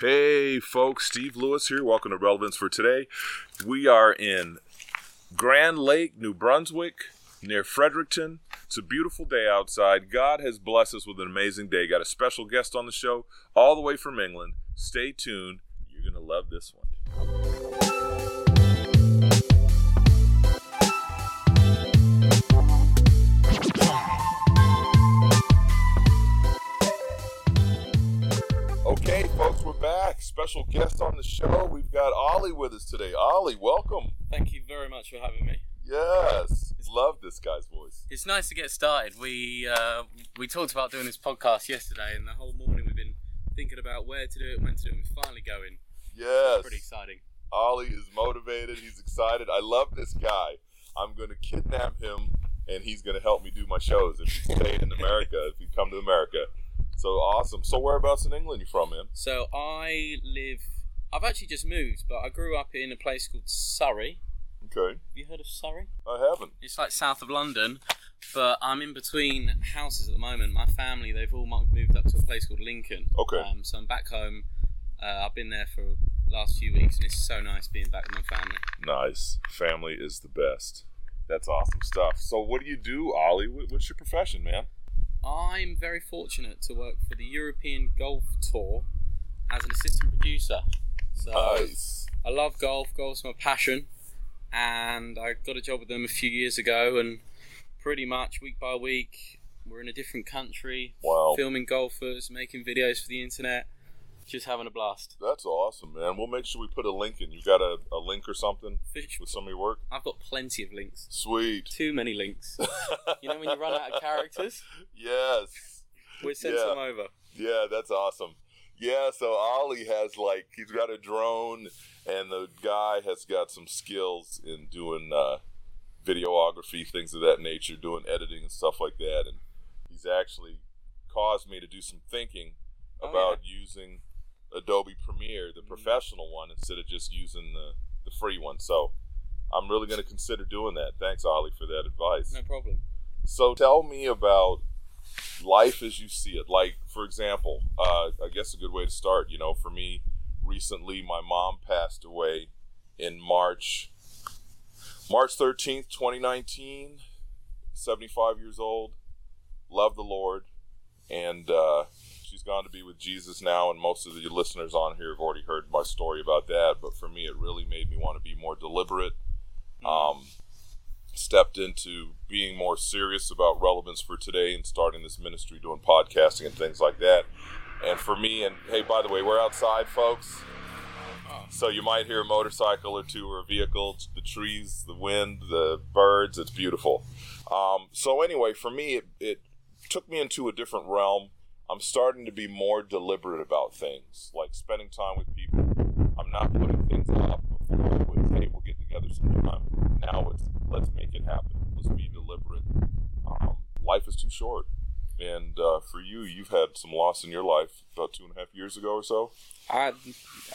Hey, folks, Steve Lewis here. Welcome to Relevance for Today. We are in Grand Lake, New Brunswick, near Fredericton. It's a beautiful day outside. God has blessed us with an amazing day. Got a special guest on the show, all the way from England. Stay tuned. You're going to love this one. Back. Special guest on the show. We've got Olly with us today. Olly, welcome. Thank you very much for having me. Yes, love this guy's voice. It's nice to get started. We uh, we talked about doing this podcast yesterday, and the whole morning we've been thinking about where to do it, when to do it. We're finally going. Yes, Pretty exciting. Olly is motivated. He's excited. I love this guy. I'm going to kidnap him, and he's going to help me do my shows if you stay in America. If you come to America, so awesome. So whereabouts in England you from, man? So I live. I've actually just moved, but I grew up in a place called Surrey. Okay, Have you heard of Surrey? I haven't. It's like south of London, but I'm in between houses at the moment. My family, they've all moved up to a place called Lincoln. Okay. Um, so I'm back home. Uh, I've been there for the last few weeks, and it's so nice being back with my family. Nice. Family is the best. That's awesome stuff. So what do you do, Olly? What's your profession, man? I'm very fortunate to work for the European Golf Tour as an assistant producer. So Nice. I love golf. Golf's my passion, and I got a job with them a few years ago. And pretty much week by week, we're in a different country, Wow. filming golfers, making videos for the internet, just having a blast. That's awesome, man. We'll make sure we put a link in. You got a, a link or something Fish- with some of your work? I've got plenty of links. Sweet. Too many links. You know when you run out of characters, yes. we send Yeah. some over. Yeah, that's awesome. Yeah, so Ollie has like he's got a drone, and the guy has got some skills in doing uh, videography, things of that nature, doing editing and stuff like that. And he's actually caused me to do some thinking Oh, about using Adobe Premiere, the professional one, instead of just using the the free one. So I'm really going to consider doing that. Thanks, Olly, for that advice. No problem. So tell me about life as you see it. Like, for example, uh, I guess a good way to start, you know, for me, recently my mom passed away in March, March 13th, 2019, 75 years old, love the Lord, and uh, she's gone to be with Jesus now. And most of the listeners on here have already heard my story about that. But for me, it really made me want to be more deliberate. Um, stepped into being more serious about relevance for today and starting this ministry, doing podcasting and things like that. And for me, and hey, by the way, we're outside, folks. So you might hear a motorcycle or two or a vehicle, the trees, the wind, the birds. It's beautiful. Um, so anyway, for me, it, it took me into a different realm. I'm starting to be more deliberate about things, like spending time with people. I'm not putting things off before it was, hey, we'll get together sometime. Now it's let's make it happen. Let's be deliberate. Um, life is too short. And uh, for you, you've had some loss in your life about two and a half years ago or so. I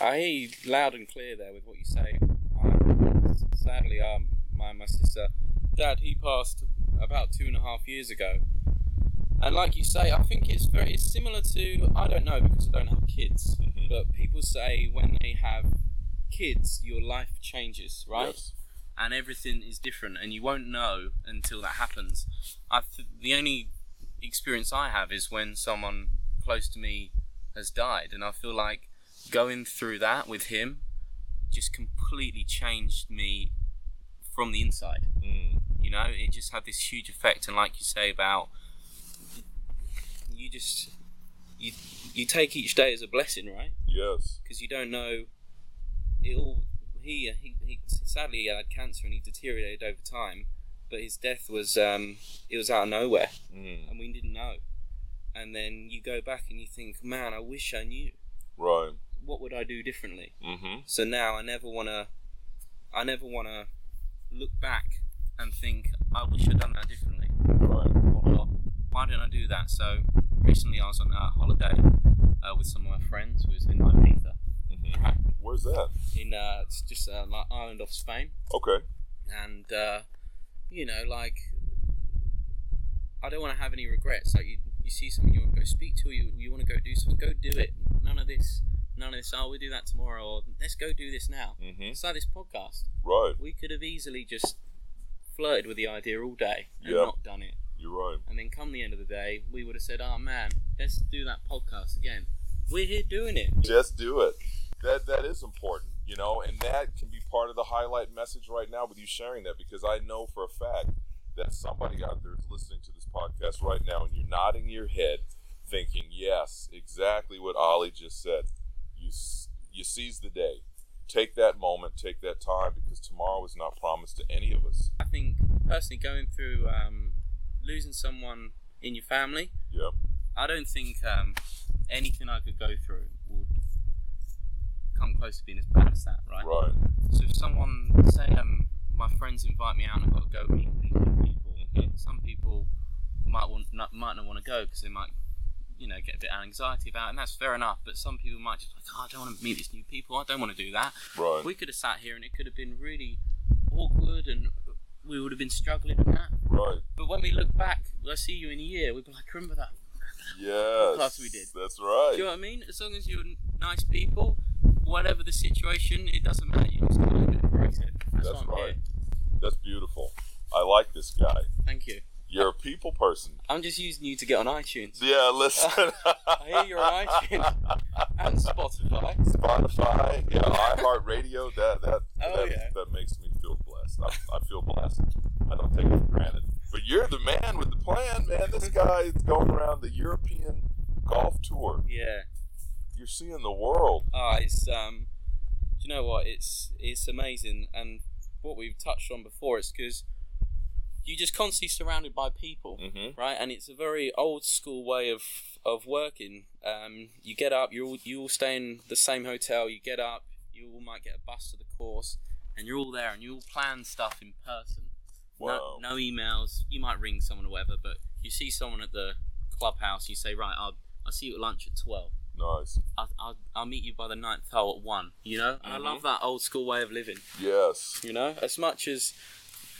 I hear you loud and clear there with what you say. Um, sadly, um, my my sister, dad, he passed about two and a half years ago. And like you say, I think it's very it's similar to I don't know because I don't have kids, Mhm. but people say when they have kids, your life changes, right? Yes. and everything is different, and you won't know until that happens. I th- the only experience I have is when someone close to me has died, and I feel like going through that with him just completely changed me from the inside. Mm. You know, it just had this huge effect, and like you say about you just you you take each day as a blessing, right? Yes. because you don't know it'll he, he he sadly he had cancer and he deteriorated over time but his death was um it was out of nowhere Mm. and we didn't know and then you go back and you think man i wish i knew Right. what would i do differently Mm-hmm. so now i never want to i never want to look back and think i wish i'd done that differently Right. or why didn't i do that so recently i was on a holiday uh, with some of my friends who was in ibiza Mm-hmm. Where's that? in uh, it's just uh, like island off Spain, Okay. and uh, you know, like I don't want to have any regrets. Like you, you see something you want to go speak to, or you you want to go do something, go do it. None of this None of this. Oh, we do that tomorrow, or let's go do this now. hmm It's like this podcast. Right. We could have easily just flirted with the idea all day and Yeah. not done it. You're right. And then come the end of the day, we would have said, "Oh man, let's do that podcast again." We're here doing it. Just do it. That that is important, you know, and that can be part of the highlight message right now with you sharing that because I know for a fact that somebody out there is listening to this podcast right now and you're nodding your head thinking, "Yes, exactly what Olly just said." You you seize the day. Take that moment, take that time because tomorrow is not promised to any of us. I think personally, going through um, losing someone in your family, Yeah. I don't think um, anything I could go through would come close to being as bad as that, right? Right. So if someone, say, um, my friends invite me out and I've got to go meet these new people, some people might want not, might not want to go because they might, you know, get a bit of anxiety about it, and that's fair enough. But some people might just be like, oh, I don't want to meet these new people. I don't want to do that. Right. We could have sat here and it could have been really awkward and we would have been struggling and that. Right. But when we look back, I see you in a year, we'd be like, remember that? Yes. Class we did. That's right. Do you know what I mean? As long as you're nice people, whatever the situation, it doesn't matter. You just gotta embrace it. That's, That's right. here. That's beautiful. I like this guy. Thank you. You're a people person. I'm just using you to get on iTunes. Yeah, listen. I hear you're on iTunes and Spotify. Spotify, yeah, iHeartRadio. That that Oh, that, yeah. that makes me feel blessed. I, I feel blessed. I don't take it for granted. You're the man with the plan, man. This guy is going around the European golf tour. Yeah. You're seeing the world. Ah, it's um. Do you know what? It's it's amazing, and what we've touched on before is because you're just constantly surrounded by people. Mm-hmm. right? And it's a very old school way of of working. Um, you get up, you all you all stay in the same hotel. You get up, you all might get a bus to the course, and you're all there, and you all plan stuff in person. Wow. No, no emails. You might ring someone or whatever, but you see someone at the clubhouse. You say, right, I'll I'll see you at lunch at twelve. Nice. I'll, I'll, I'll meet you by the ninth hole at one. You know, and Mhm. I love that old school way of living. Yes. You know, as much as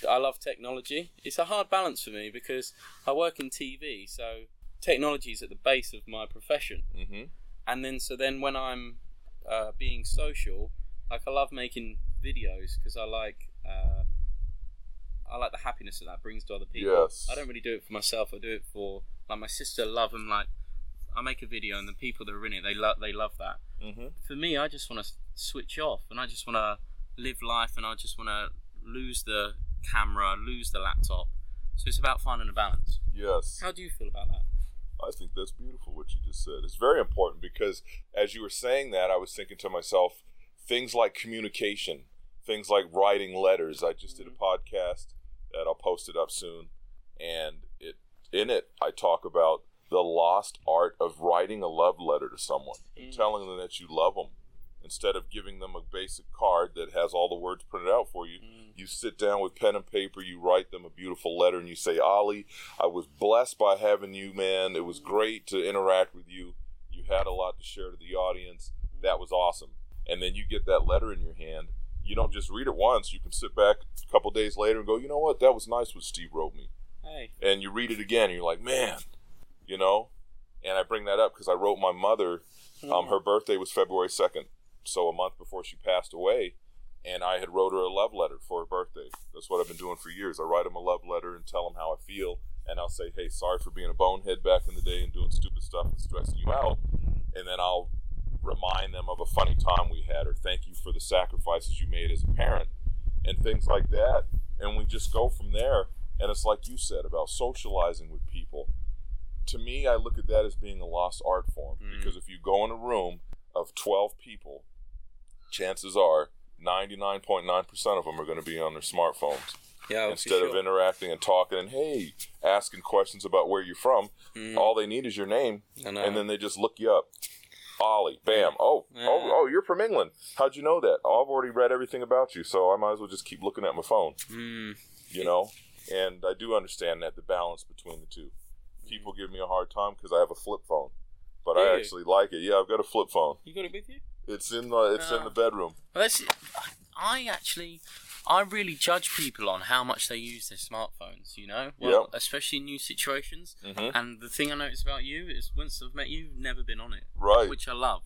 I love technology, it's a hard balance for me because I work in TV, so technology is at the base of my profession. Mm-hmm. And then, so then when I'm uh, being social, like I love making videos because I like. Uh, I like the happiness that that brings to other people. Yes. I don't really do it for myself. I do it for like my sister. Love them. Like I make a video, and the people that are in it, they love. They love that Mm-hmm. for me, I just want to switch off and I just want to live life and I just want to lose the camera, lose the laptop. So it's about finding a balance. Yes. How do you feel about that? I think that's beautiful what you just said. It's very important because as you were saying that, I was thinking to myself, things like communication, things like writing letters. I just did a mm-hmm. podcast that I'll post it up soon, and it in it I talk about the lost art of writing a love letter to someone and Mm. telling them that you love them instead of giving them a basic card that has all the words printed out for you. Mm. You sit down with pen and paper, you write them a beautiful letter, and you say, Olly, I was blessed by having you, man. It was mm. great to interact with you. You had a lot to share to the audience. That was awesome. And then you get that letter in your hand. You don't just read it once. You can sit back a couple days later and go, you know what? That was nice what Steve wrote me. Hey, And you read it again, and you're like, man, you know? And I bring that up because I wrote my mother um, her birthday was February 2nd, so a month before she passed away. And I had wrote her a love letter for her birthday. That's what I've been doing for years. I write them a love letter and tell them how I feel. And I'll say, hey, sorry for being a bonehead back in the day and doing stupid stuff and stressing you out. And then I'll remind them of a funny time we had or thank you for the sacrifices you made as a parent and things like that. And we just go from there. And it's like you said about socializing with people to me, I look at that as being a lost art form Mm. because if you go in a room of 12 people, chances are 99.9% of them are going to be on their smartphones yeah, instead of interacting and talking and, hey, asking questions about where you're from. Mm. All they need is your name, and then they just look you up. Olly, bam. Oh, Yeah. oh, oh, you're from England. How'd you know that? Oh, I've already read everything about you, so I might as well just keep looking at my phone Mm, you know and i do understand that the balance between the two people give me a hard time because i have a flip phone but Do i actually like it yeah i've got a flip phone you got it with you? it's in the it's in Ah. the bedroom Well, that's, I actually, I really judge people on how much they use their smartphones. You know, well, Yep. especially in new situations. Mhm. And the thing I notice about you is, once I've met you, you've never been on it, right which I love.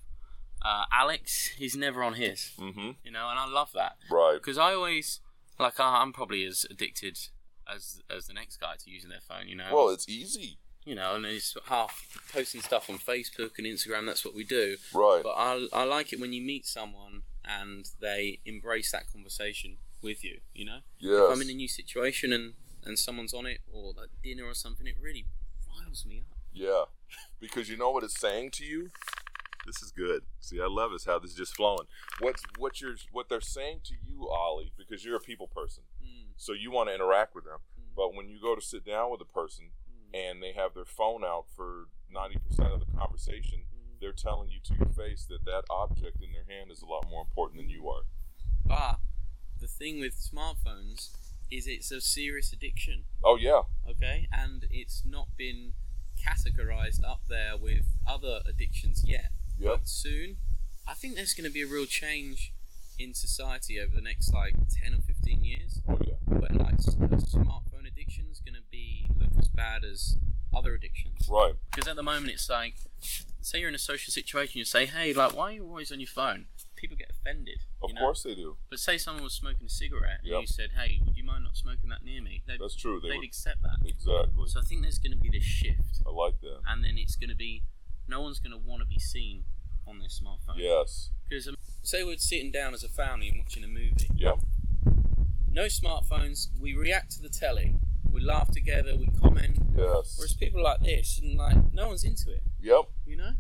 uh, Alex, he's never on his. Mm-hmm. You know, and I love that Right. because I always like I'm probably as addicted as as the next guy to using their phone. You know. Well, it's easy. you know, and it's half posting stuff on Facebook and Instagram. That's what we do. Right. But I, I like it when you meet someone and they embrace that conversation with you. You know, Yes. if I'm in a new situation and and someone's on it or like dinner or something, it really riles me up. Yeah, because you know what it's saying to you. This is good. See, I love this how this is just flowing. What's what you're what they're saying to you, Olly, because you're a people person, Mm, so you want to interact with them. Mm. But when you go to sit down with a person mm, and they have their phone out for ninety percent of the conversation, mm. they're telling you to your face that that object in their hand is a lot more important than you are. But the thing with smartphones is it's a serious addiction. Oh yeah, okay, and it's not been categorized up there with other addictions yet. yep, But soon, I think there's going to be a real change in society over the next like 10 or 15 years. Oh yeah, where like smartphone addiction is going to be look as bad as other addictions. Right, because at the moment it's like say you're in a social situation you say hey like why are you always on your phone offended of you know? course they do. but say someone was smoking a cigarette Yep. and you said hey would you mind not smoking that near me they'd, That's true. They they'd would, accept that exactly. so I think there's going to be this shift, I like that. and then it's going to be no one's going to want to be seen on their smartphone. Yes. Because um, say we're sitting down as a family and watching a movie, Yep. no smartphones. We react to the telly, we laugh together, we comment. Yes. Whereas people like this, and like no one's into it, Yep. you know.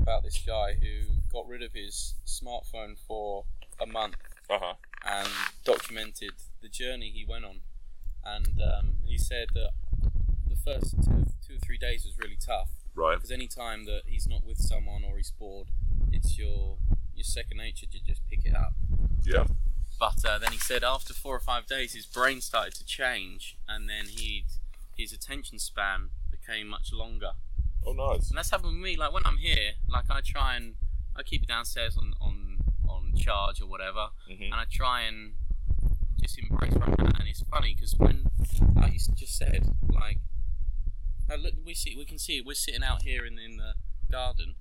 About this guy who got rid of his smartphone for a month Uh huh. and documented the journey he went on. And um, he said that the first two, two or three days was really tough Right. because any time that he's not with someone or he's bored, it's your your second nature to just pick it up. Yeah. But uh, then he said after four or five days, his brain started to change, and then he his attention span became much longer. Oh, nice. And that's happened with me. Like when I'm here, like I try and I keep it downstairs on on on charge or whatever, hmm and I try and just embrace where I'm. And it's funny because when, like you just said, like, uh, look, we see, we can see it. We're sitting out here in in the garden,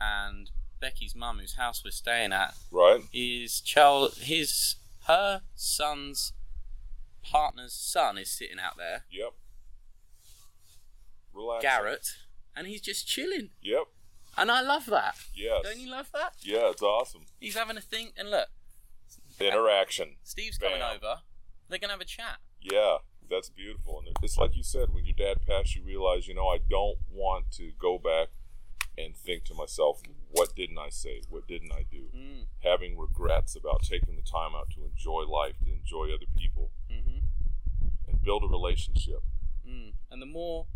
and Becky's mum, whose house we're staying at, Right. is child, his, her son's partner's son is sitting out there, Yep. Relax. Garrett, and he's just chilling. Yep. And I love that. Yes. Don't you love that? Yeah, it's awesome. He's having a think, and look, Interaction. Steve's coming over. They're gonna have a chat. Yeah, that's beautiful. And it's like you said, when your dad passed, you realize, you know, I don't want to go back and think to myself, what didn't I say? What didn't I do? Mm. Having regrets about taking the time out to enjoy life, to enjoy other people, hmm and build a relationship. Mm. And the more,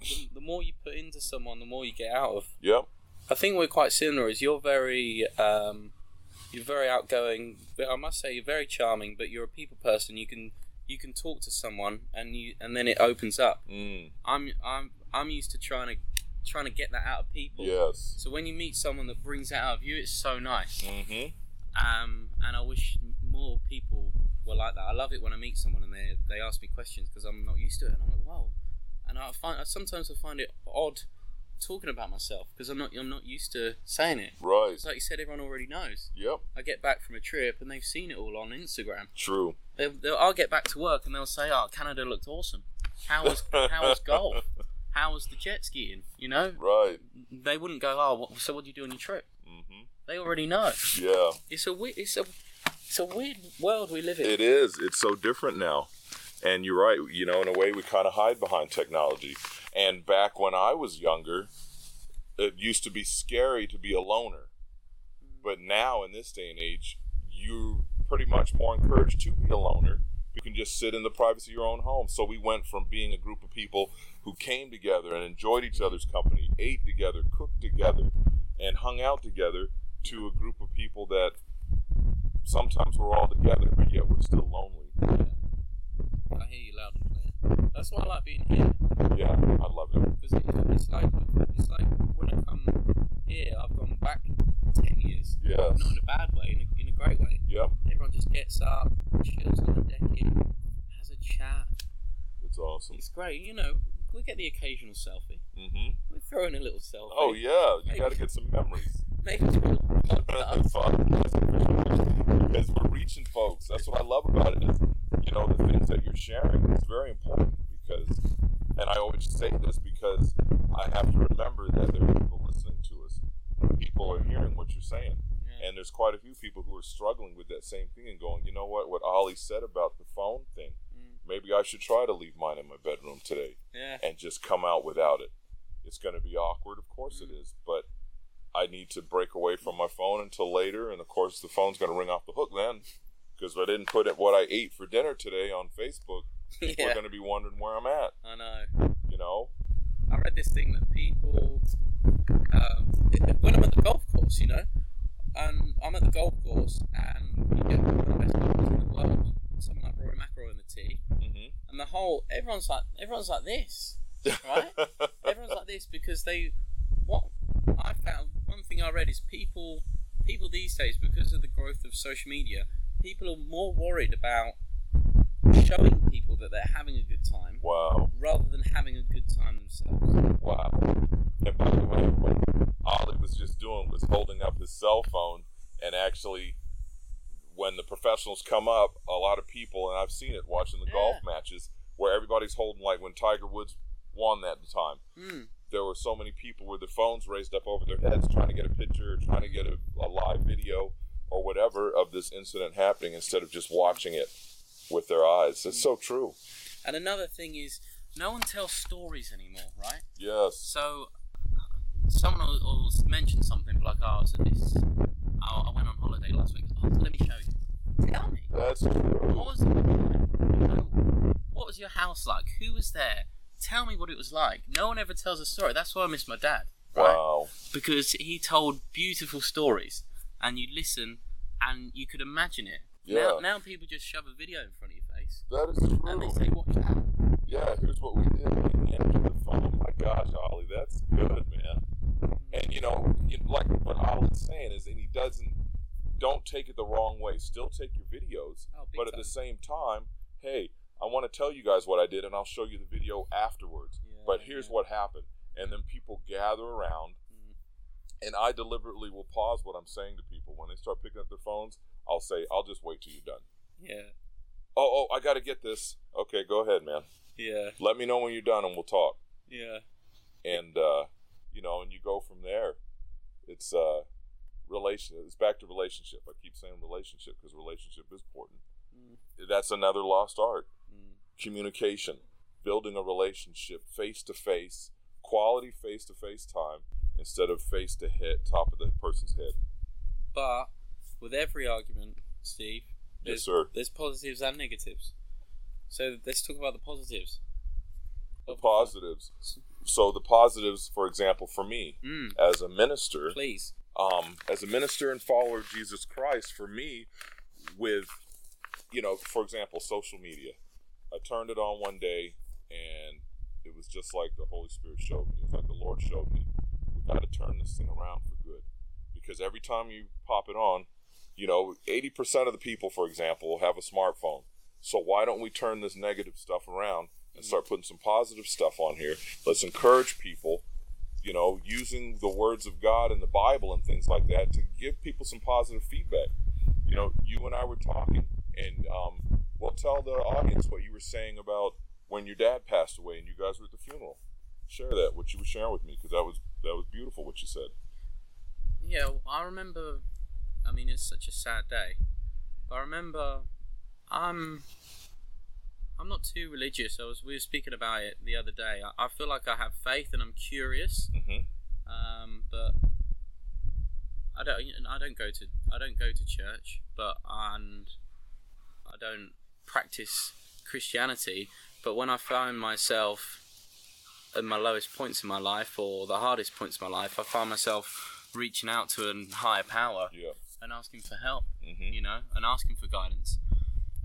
the, the more you put into someone, the more you get out of. Yep. I think we're quite similar. Is you're very, um, you're very outgoing. But I must say you're very charming. But you're a people person. You can you can talk to someone, and you and then it opens up. Mm. I'm I'm I'm used to trying to trying to get that out of people. Yes. So when you meet someone that brings that out of you, it's so nice. Mm-hmm. Um, and I wish more people were like that. I love it when I meet someone and they they ask me questions because I'm not used to it, and I'm like, wow. And I find sometimes I find it odd talking about myself because I'm not I'm not used to saying it. Right. It's like you said, everyone already knows. Yep. I get back from a trip and they've seen it all on Instagram. True. They, they'll, I'll get back to work and they'll say, "Oh, Canada looked awesome. How was how was golf? How was the jet skiing? You know." Right. They wouldn't go, "Oh, what, so what do you do on your trip?" Mm-hmm. They already know. Yeah. It's a it's a it's a weird world we live in. It is. It's so different now. And you're right. You know, in a way, we kind of hide behind technology. And back when I was younger, it used to be scary to be a loner. But now, in this day and age, you're pretty much more encouraged to be a loner. You can just sit in the privacy of your own home. So we went from being a group of people who came together and enjoyed each other's company, ate together, cooked together, and hung out together, to a group of people that sometimes we're all together, but yet we're still lonely. I hear you loud and clear. That's why I like being here Yeah, I love it. because it, it's like it's like when I come here, I've gone back ten years, Yeah. not in a bad way, in a, in a great way. Yep. Everyone just gets up, chills on the decking, has a chat. It's awesome. It's great, you know. We get the occasional selfie. Mm hmm We're throwing a little selfie. Oh yeah, you got to get some memories. Maybe podcast. because we're reaching folks. That's what I love about it. Is, you know, the things that you're sharing is very important because, and I always say this because I have to remember that there are people listening to us. People are hearing what you're saying. Yeah. And there's quite a few people who are struggling with that same thing and going, you know what, what Olly said about the phone thing, Mm. maybe I should try to leave mine in my bedroom today Yeah. and just come out without it. It's going to be awkward, of course it is, but I need to break away from my phone until later, and of course the phone's going to ring off the hook then, because I didn't put it what I ate for dinner today on Facebook. People are going to be wondering where I'm at, I know. you know. I read this thing that people, um, when I'm at the golf course, you know, and I'm at the golf course, and you get one of the best golfers in the world, someone like Rory McIlroy on the tee, Mm-hmm. and the whole everyone's like everyone's like this, right? everyone's like this because they what I found one thing I read is people people these days because of the growth of social media, people are more worried about showing people that they're having a good time wow, rather than having a good time themselves. wow. And by the way, what Olly was just doing was holding up his cell phone, and actually, when the professionals come up, a lot of people, and I've seen it watching the golf matches, where everybody's holding like when Tiger Woods won that time. Mm. There were so many people with their phones raised up over their heads trying to get a picture, trying to get a, a live video or whatever of this incident happening instead of just watching it with their eyes. It's so true. And another thing is, no one tells stories anymore, right? Yes. So, someone will, will mention something like, "Oh, so this, oh, I went on holiday last week. Oh, let me show you. Tell me, That's what true. was? You know, what was your house like? Who was there? Tell me what it was like. No one ever tells a story. That's why I miss my dad, right? Wow. Because he told beautiful stories, and you listen, and you could imagine it. Now, Yeah. now people just shove a video in front of your face, That is true. and they true. say, "Watch that." Yeah, here's what we did. We answered the phone. Oh my gosh, Olly, that's good, man. And you know, like what Olly's saying is, and he doesn't. Don't take it the wrong way. Still take your videos, Oh, big but at time. the same time, hey, I want to tell you guys what I did, and I'll show you the video afterwards. Yeah, but here's yeah. what happened, and then people gather around, Mm. and I deliberately will pause what I'm saying to people when they start picking up their phones. I'll say, "I'll just wait till you're done." Yeah, Oh, oh, I got to get this. Okay, go ahead, man. yeah, Let me know when you're done, and we'll talk yeah. and uh, you know, and you go from there. It's uh, relation. It's back to relationship. I keep saying relationship because relationship is important. Mm. That's another lost art. Mm. Communication, building a relationship face to face, quality face to face time instead of face to head, top of the person's head. But with every argument, Steve, there's, Yes, sir. there's positives and negatives. So let's talk about the positives. The positives. So the positives, for example, for me Mm, as a minister, please. um, as a minister and follower of Jesus Christ, for me, with, you know, for example, social media, I turned it on one day and it was just like the Holy Spirit showed me. It's like the Lord showed me. We got to turn this thing around for good. Because every time you pop it on, you know, 80% of the people, for example, have a smartphone. So why don't we turn this negative stuff around and start putting some positive stuff on here? Let's encourage people you know, using the words of God and the Bible and things like that to give people some positive feedback. You know, you and I were talking, and um, well, tell the audience what you were saying about when your dad passed away and you guys were at the funeral. Share that, what you were sharing with me, because that was that was beautiful what you said. Yeah, well, I remember. I mean, it's such a sad day, but I remember. I'm. I'm not too religious. I was. We were speaking about it the other day. I, I feel like I have faith and I'm curious, Mm-hmm. um, but I don't. I don't go to. I don't go to church, but and I don't practice Christianity. But when I find myself at my lowest points in my life or the hardest points in my life, I find myself reaching out to a higher power Yeah. and asking for help, Mm-hmm. you know, and asking for guidance.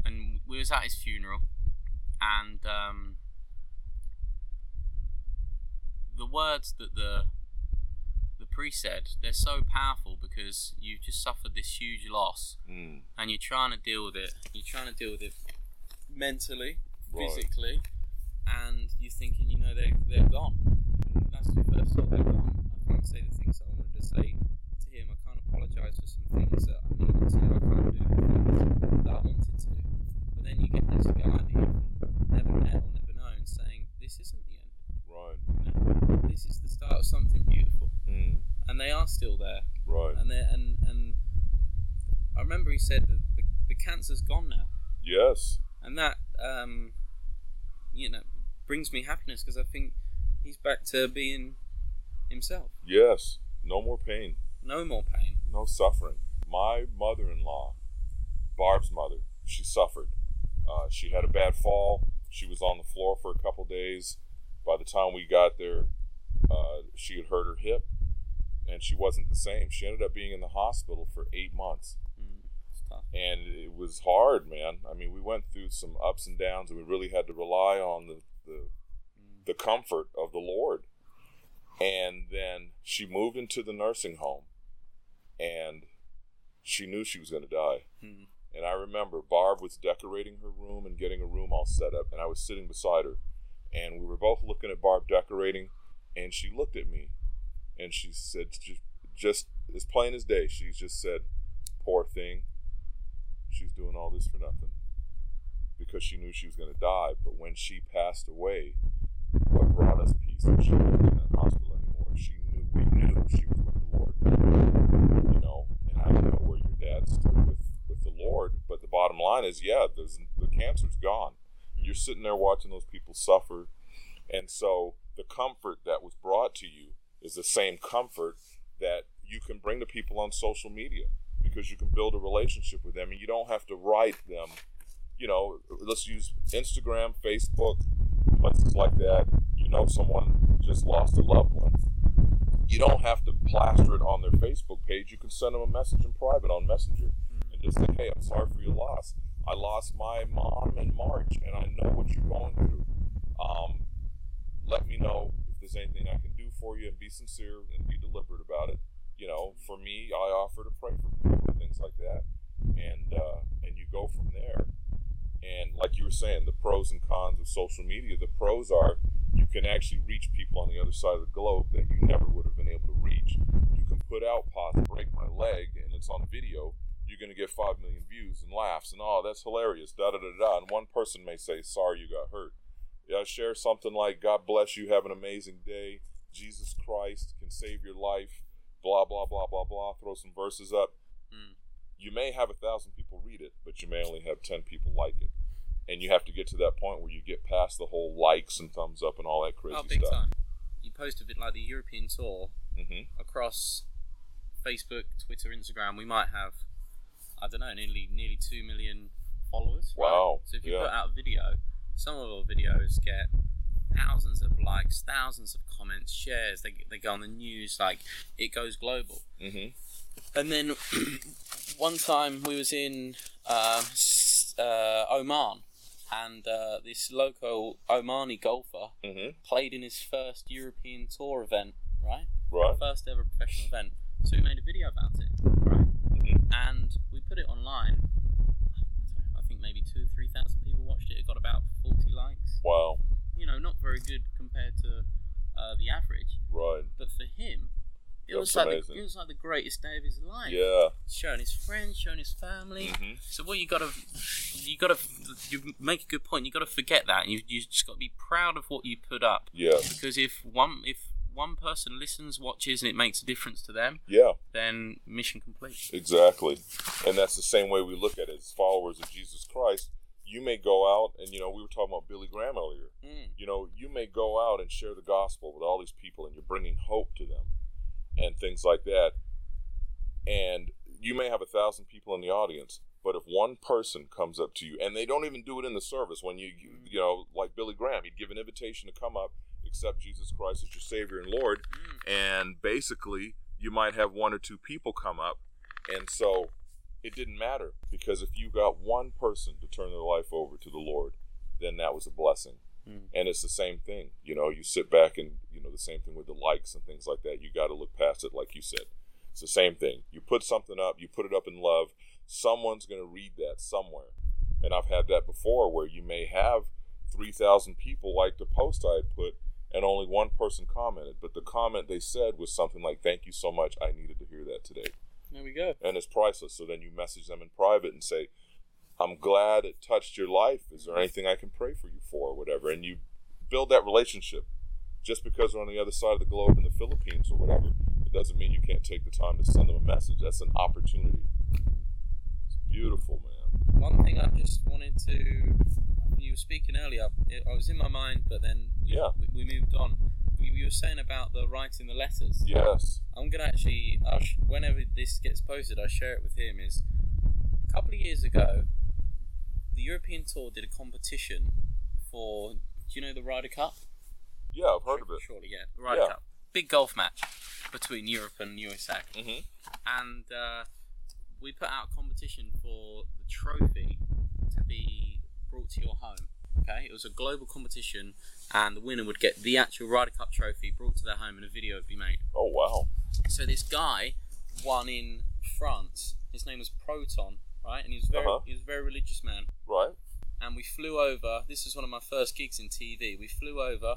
And we was at his funeral, and um, the words that the the priest said they're so powerful because you've just suffered this huge loss, Mm. and you're trying to deal with it. You're trying to deal with it mentally, Right. physically, and you're thinking, you know, they're they're gone. That's the first thought. They're gone. I can't say the things that I wanted to say to him. I can't apologise for some things that I needed to. I can't do the things that I wanted to. But then you get this guy that you've never met or never known saying, "This isn't the end. Right. You know, this is the start of something beautiful." Mm. And they are still there. Right. And they and and I remember he said that the, the cancer's gone now, Yes. And that um, you know brings me happiness because I think he's back to being himself. Yes. No more pain. No more pain. No suffering. My mother-in-law, Barb's mother, she suffered. Uh, she had a bad fall. She was on the floor for a couple days. By the time we got there, uh, she had hurt her hip, and she wasn't the same. She ended up being in the hospital for eight months. Mm, it's and it was hard, man. I mean, we went through some ups and downs, and we really had to rely on the the, the comfort of the Lord. And then she moved into the nursing home, and she knew she was going to die. Mm. And I remember Barb was decorating her room and getting a room all set up, and I was sitting beside her, and we were both looking at Barb decorating, and she looked at me, and she said, just, just as plain as day, she just said, "Poor thing, she's doing all this for nothing," because she knew she was going to die. But when she passed away, what brought us peace was she wasn't in that hospital anymore. She knew we knew she was with the Lord. You know, and I don't know where your dad stood with with the Lord, but the bottom line is, yeah, there's the cancer's gone. You're sitting there watching those people suffer, and so the comfort that was brought to you is the same comfort that you can bring to people on social media because you can build a relationship with them, and you don't have to write them. You know, let's use Instagram, Facebook, places like that. You know, someone just lost a loved one. You don't have to plaster it on their Facebook page. You can send them a message in private on Messenger and just say, "Hey, I'm sorry for your loss. I lost my mom in March, and I know what you're going through. Um, let me know if there's anything I can do for you, and be sincere and be deliberate about it. You know, for me, I offer to pray for people things like that, and uh, and you go from there. And like you were saying, the pros and cons of social media. The pros are you can actually reach people on the other side of the globe that you never would have been able to reach. You can put out pause, break my leg, and it's on video. You're going to get 5 million views and laughs, and oh, that's hilarious, da da da da. And one person may say, sorry you got hurt. Yeah, share something like, God bless you, have an amazing day. Jesus Christ can save your life, blah, blah, blah, blah, blah. Throw some verses up. Mm. You may have a thousand people read it, but you may only have 10 people like it. And you have to get to that point where you get past the whole likes and thumbs up and all that crazy Oh, big stuff. time. You post a bit like the European tour hmm across Facebook, Twitter, Instagram. We might have, I don't know, nearly nearly two million followers. right? Wow, So if you yeah. put out a video, some of our videos get thousands of likes, thousands of comments, shares. They they go on the news. Like it goes global. hmm And then one time we was in s- uh, Oman, and uh, this local Omani golfer hmm played in his first European Tour event, right? Right. First ever professional event. So we made a video about it, right? Mhm. And we put it online. I know, I think maybe two, three thousand people watched it. It got about forty likes. Wow. You know, not very good compared to uh, the average. Right. But for him, it That's was like amazing. the, it was like the greatest day of his life. Yeah. Showing his friends, showing his family. hmm So what you gotta, you gotta, you make a good point. You gotta forget that, and you you just gotta be proud of what you put up. Yeah. Because if one if one person listens, watches, and it makes a difference to them, Yeah. then mission complete. Exactly. And that's the same way we look at it as followers of Jesus Christ. You may go out and, you know, we were talking about Billy Graham earlier. Mm. You know, you may go out and share the gospel with all these people and you're bringing hope to them and things like that. And you may have a thousand people in the audience, but if one person comes up to you and they don't even do it in the service, when you, you, you know, like Billy Graham, he'd give an invitation to come up, accept Jesus Christ as your Savior and Lord, Mm. and basically you might have one or two people come up and so it didn't matter because if you got one person to turn their life over to the lord then that was a blessing. Mm. and it's the same thing you know you sit back and you know the same thing with the likes and things like that you got to look past it like you said. It's the same thing you put something up you put it up in love someone's going to read that somewhere. And i've had that before where you may have 3000 people like the post i had put and only one person commented but the comment they said was something like thank you so much i needed to hear that today There we go. and it's priceless. So then you message them in private and say, "I'm glad it touched your life. Is there anything I can pray for you for, or whatever?" And you build that relationship. Just because they're on the other side of the globe in the Philippines or whatever, it doesn't mean you can't take the time to send them a message. That's an opportunity. It's beautiful, man. One thing I just wanted to. You were speaking earlier. I was in my mind, but then Yeah. we moved on. We were saying about the writing the letters. Yes. I'm gonna actually, sh- whenever this gets posted, I share it with him. Is a couple of years ago, the European Tour did a competition for. Do you know the Ryder Cup? Yeah, I've heard of it. Surely, yeah, the Ryder Yeah. Cup. Big golf match between Europe and USA, Mm-hmm. and uh, we put out a competition for the trophy to be brought to your home. Okay, it was a global competition, and the winner would get the actual Ryder Cup trophy brought to their home, and a video would be made. Oh wow. So this guy won in France. His name was Proton, right? And he was very Uh-huh. he was a very religious man. Right. And we flew over. This was one of my first gigs in TV. We flew over,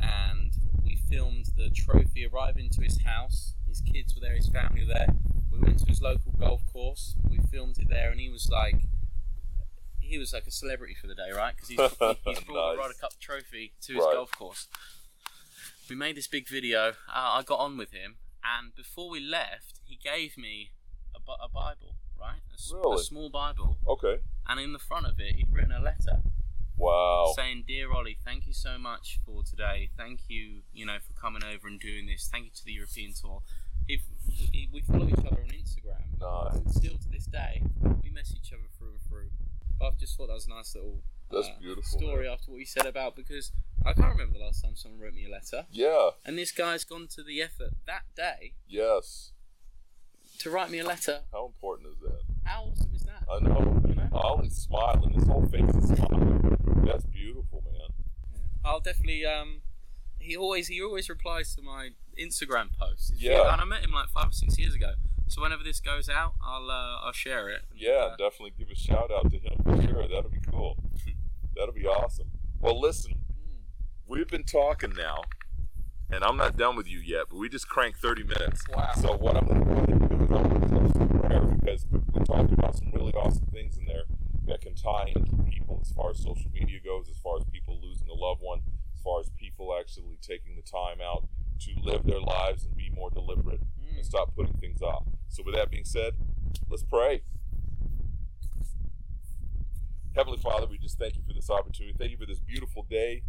and we filmed the trophy arriving to his house. His kids were there. His family were there. We went to his local golf course. We filmed it there, and he was like. He was like a celebrity for the day, right? Because he's, he- he's brought the Nice. Ryder Cup trophy to his Right. golf course we made this big video. Uh, I got on with him, and before we left, he gave me a, a Bible, right? A, Really? small Bible, Okay. and in the front of it, he'd written a letter Wow. saying, "Dear Olly, thank you so much for today. Thank you, you know, for coming over and doing this. Thank you to the European tour." He, he, we follow each other on Instagram. Nice. Still to this day, we mess each other through. But I just thought that was a nice little That's uh, beautiful, story after what you said about because I can't remember the last time someone wrote me a letter. Yeah. And this guy's gone to the effort that day Yes. to write me a letter. How important is that? How awesome is that? I know. You know? Olly's smiling. His whole face is smiling. That's beautiful, man. I'll definitely. Um, he always he always replies to my Instagram posts. Yeah. and I met him like five or six years ago. So whenever this goes out, I'll uh, I'll share it. And, Yeah, uh, definitely give a shout out to him for sure. That'll be cool. That'll be awesome. Well, listen, we've been talking now, and I'm not done with you yet, but we just cranked 30 minutes. Wow. So what I'm going to go ahead and do is I'm going to close with prayer because we talked about some really awesome things in there that can tie into people as far as social media goes, as far as people losing a loved one, as far as people actually taking the time out to live their lives and be more deliberate and mm. stop putting things off. So with that being said, let's pray. Heavenly Father, we just thank you for this opportunity. Thank you for this beautiful day.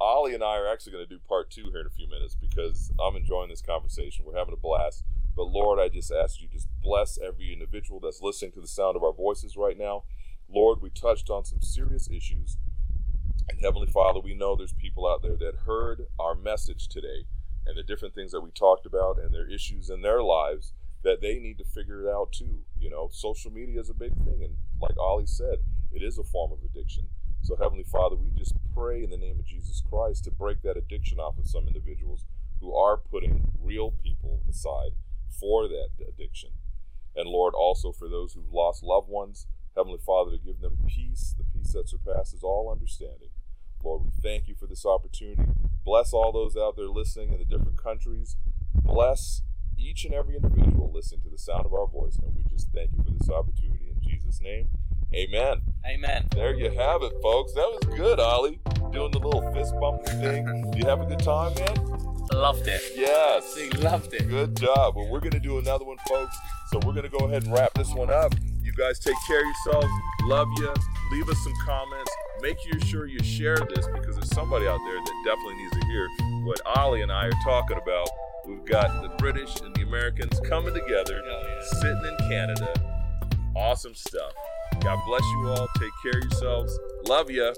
Olly and I are actually going to do part two here in a few minutes because I'm enjoying this conversation. We're having a blast. But Lord, I just ask you just bless every individual that's listening to the sound of our voices right now. Lord, we touched on some serious issues. And Heavenly Father, we know there's people out there that heard our message today and the different things that we talked about and their issues in their lives that they need to figure it out too. You know, social media is a big thing. And like Olly said, it is a form of addiction. So, Heavenly Father, we just pray in the name of Jesus Christ to break that addiction off of some individuals who are putting real people aside for that addiction. And Lord, also for those who've lost loved ones, Heavenly Father, to give them peace, the peace that surpasses all understanding. Lord, we thank you for this opportunity. Bless all those out there listening in the different countries. Bless each and every individual listening to the sound of our voice. And we just thank you for this opportunity. In Jesus' name, amen. Amen. There you have it, folks. That was good, Olly. Doing the little fist bumping thing. You have a good time, man? Loved it. Yes. See, loved it. Good job. Well, we're going to do another one, folks. So we're going to go ahead and wrap this one up. You guys take care of yourselves. Love you. Leave us some comments. Make sure you share this because there's somebody out there that definitely needs to hear what Olly and I are talking about. We've got the British and the Americans coming together, yeah. sitting in Canada. Awesome stuff. God bless you all. Take care of yourselves. Love you.